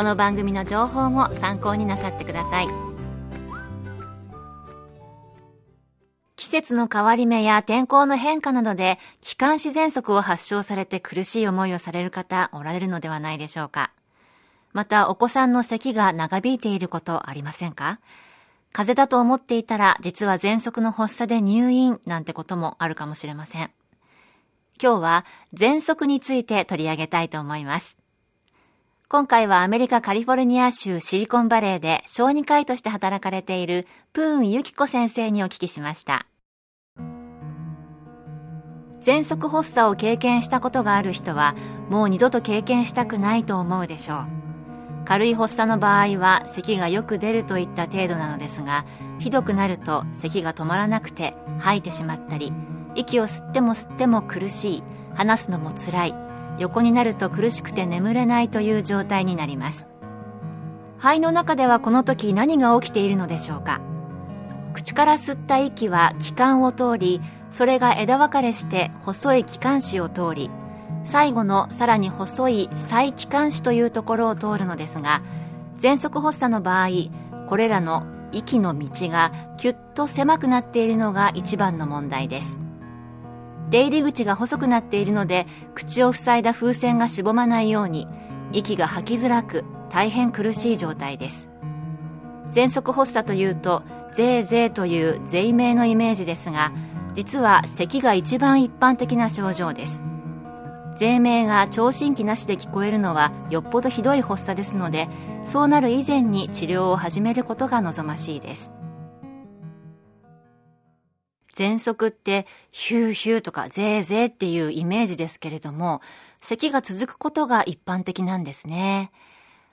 この番組の情報も参考になさってください。季節の変わり目や天候の変化などで気管支喘息を発症されて苦しい思いをされる方おられるのではないでしょうか。またお子さんの咳が長引いていることありませんか？風邪だと思っていたら実は喘息の発作で入院なんてこともあるかもしれません。今日は喘息について取り上げたいと思います。今回はアメリカカリフォルニア州シリコンバレーで小児科医として働かれているプーンユキコ先生にお聞きしました。喘息発作を経験したことがある人はもう二度と経験したくないと思うでしょう。軽い発作の場合は咳がよく出るといった程度なのですが、ひどくなると咳が止まらなくて吐いてしまったり、息を吸っても吸っても苦しい、話すのも辛い、横になると苦しくて眠れないという状態になります。肺の中ではこの時何が起きているのでしょうか。口から吸った息は気管を通りそれが枝分かれして細い気管支を通り最後のさらに細い細気管支というところを通るのですが喘息発作の場合これらの息の道がキュッと狭くなっているのが一番の問題です。出入り口が細くなっているので口を塞いだ風船がしぼまないように息が吐きづらく大変苦しい状態です。喘息発作というとゼーゼーという税名のイメージですが実は咳が一番一般的な症状です。税名が聴診器なしで聞こえるのはよっぽどひどい発作ですのでそうなる以前に治療を始めることが望ましいです。喘息ってヒューヒューとかゼーゼーっていうイメージですけれども、咳が続くことが一般的なんですね。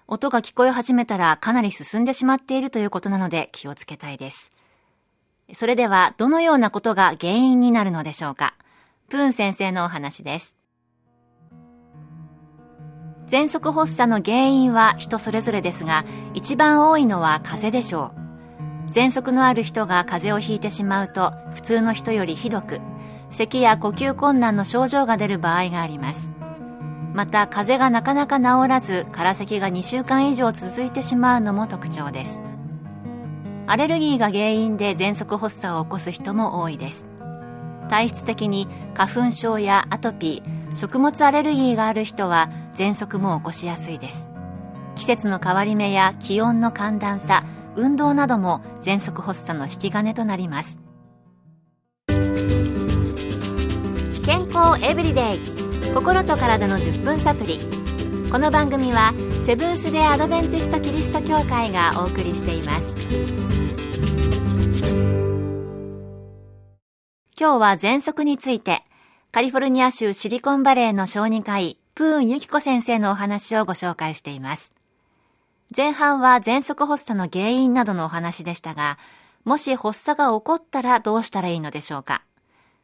音が聞こえ始めたらかなり進んでしまっているということなので気をつけたいです。それではどのようなことが原因になるのでしょうかプーン先生のお話です。喘息発作の原因は人それぞれですが、一番多いのは風邪でしょう。喘息のある人が風邪をひいてしまうと普通の人よりひどく咳や呼吸困難の症状が出る場合があります。また風邪がなかなか治らず空咳が2週間以上続いてしまうのも特徴です。アレルギーが原因で喘息発作を起こす人も多いです。体質的に花粉症やアトピー食物アレルギーがある人は喘息も起こしやすいです。季節の変わり目や気温の寒暖差運動なども喘息発作の引き金となります。健康エブリデイ。心と体の10分サプリ。この番組はセブンス・デ・アドベンチスト・キリスト教会がお送りしています。今日は喘息についてカリフォルニア州シリコンバレーの小児科医プーンユキコ先生のお話をご紹介しています。前半は喘息発作の原因などのお話でしたが、もし発作が起こったらどうしたらいいのでしょうか？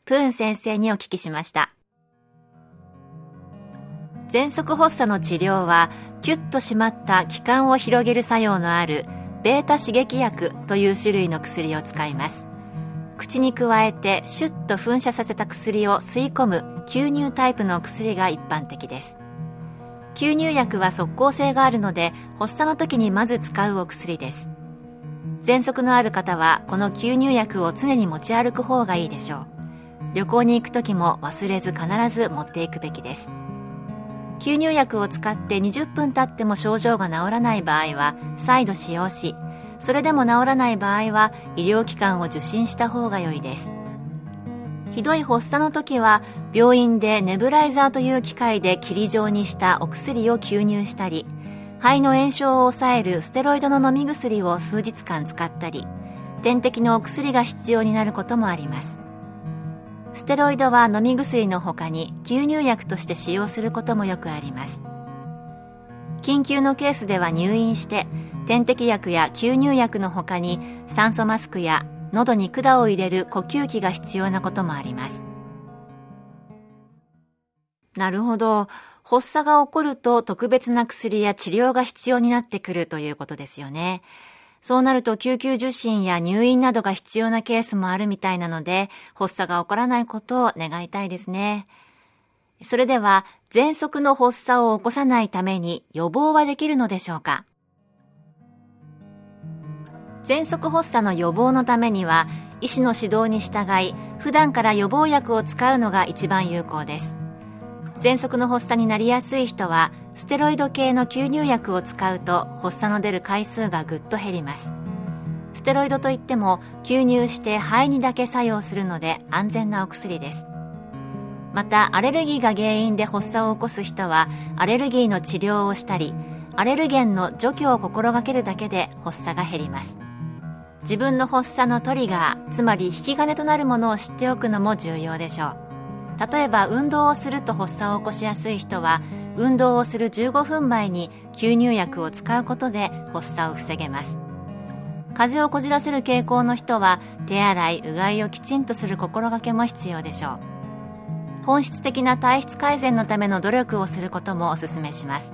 プーン先生にお聞きしました。喘息発作の治療は、キュッと締まった気管を広げる作用のある、ベータ刺激薬という種類の薬を使います。口に加えてシュッと噴射させた薬を吸い込む吸入タイプの薬が一般的です。吸入薬は即効性があるので発作の時にまず使うお薬です。喘息のある方はこの吸入薬を常に持ち歩く方がいいでしょう。旅行に行く時も忘れず必ず持っていくべきです。吸入薬を使って20分経っても症状が治らない場合は再度使用しそれでも治らない場合は医療機関を受診した方が良いです。ひどい発作の時は病院でネブライザーという機械で霧状にしたお薬を吸入したり肺の炎症を抑えるステロイドの飲み薬を数日間使ったり点滴のお薬が必要になることもあります。ステロイドは飲み薬の他に吸入薬として使用することもよくあります。緊急のケースでは入院して点滴薬や吸入薬の他に酸素マスクや喉に管を入れる呼吸器が必要なこともあります。なるほど。発作が起こると特別な薬や治療が必要になってくるということですよね。そうなると救急受診や入院などが必要なケースもあるみたいなので発作が起こらないことを願いたいですね。それでは喘息の発作を起こさないために予防はできるのでしょうか？喘息発作の予防のためには医師の指導に従い普段から予防薬を使うのが一番有効です。喘息の発作になりやすい人はステロイド系の吸入薬を使うと発作の出る回数がぐっと減ります。ステロイドといっても吸入して肺にだけ作用するので安全なお薬です。またアレルギーが原因で発作を起こす人はアレルギーの治療をしたりアレルゲンの除去を心がけるだけで発作が減ります。自分の発作のトリガーつまり引き金となるものを知っておくのも重要でしょう。例えば運動をすると発作を起こしやすい人は運動をする15分前に吸入薬を使うことで発作を防げます。風邪をこじらせる傾向の人は手洗いうがいをきちんとする心がけも必要でしょう。本質的な体質改善のための努力をすることもお勧めします。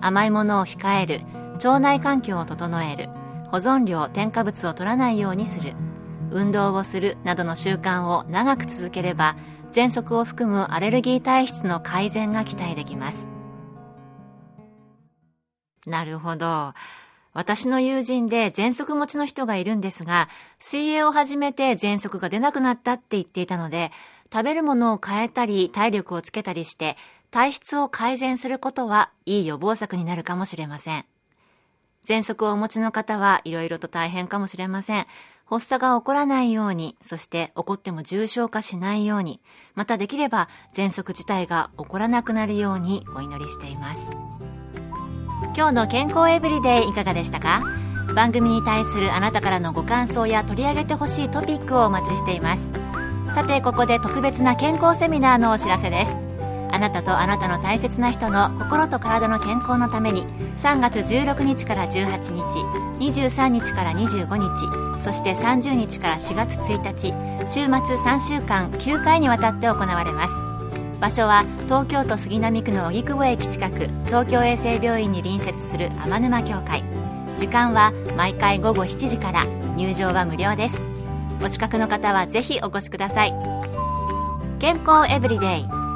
甘いものを控える腸内環境を整える保存料添加物を取らないようにする。運動をするなどの習慣を長く続ければ喘息を含むアレルギー体質の改善が期待できます。なるほど。私の友人で喘息持ちの人がいるんですが水泳を始めて喘息が出なくなったって言っていたので食べるものを変えたり体力をつけたりして体質を改善することはいい予防策になるかもしれません。喘息をお持ちの方はいろいろと大変かもしれません。発作が起こらないように、そして起こっても重症化しないように、またできれば喘息自体が起こらなくなるようにお祈りしています。今日の健康エブリデイいかがでしたか？番組に対するあなたからのご感想や取り上げてほしいトピックをお待ちしています。さて、ここで特別な健康セミナーのお知らせです。あなたとあなたの大切な人の心と体の健康のために3月16日から18日23日から25日そして30日から4月1日週末3週間9回にわたって行われます。場所は東京都杉並区の荻窪駅近く東京衛生病院に隣接する天沼協会。時間は毎回午後7時から入場は無料です。お近くの方はぜひお越しください。健康エブリデイ。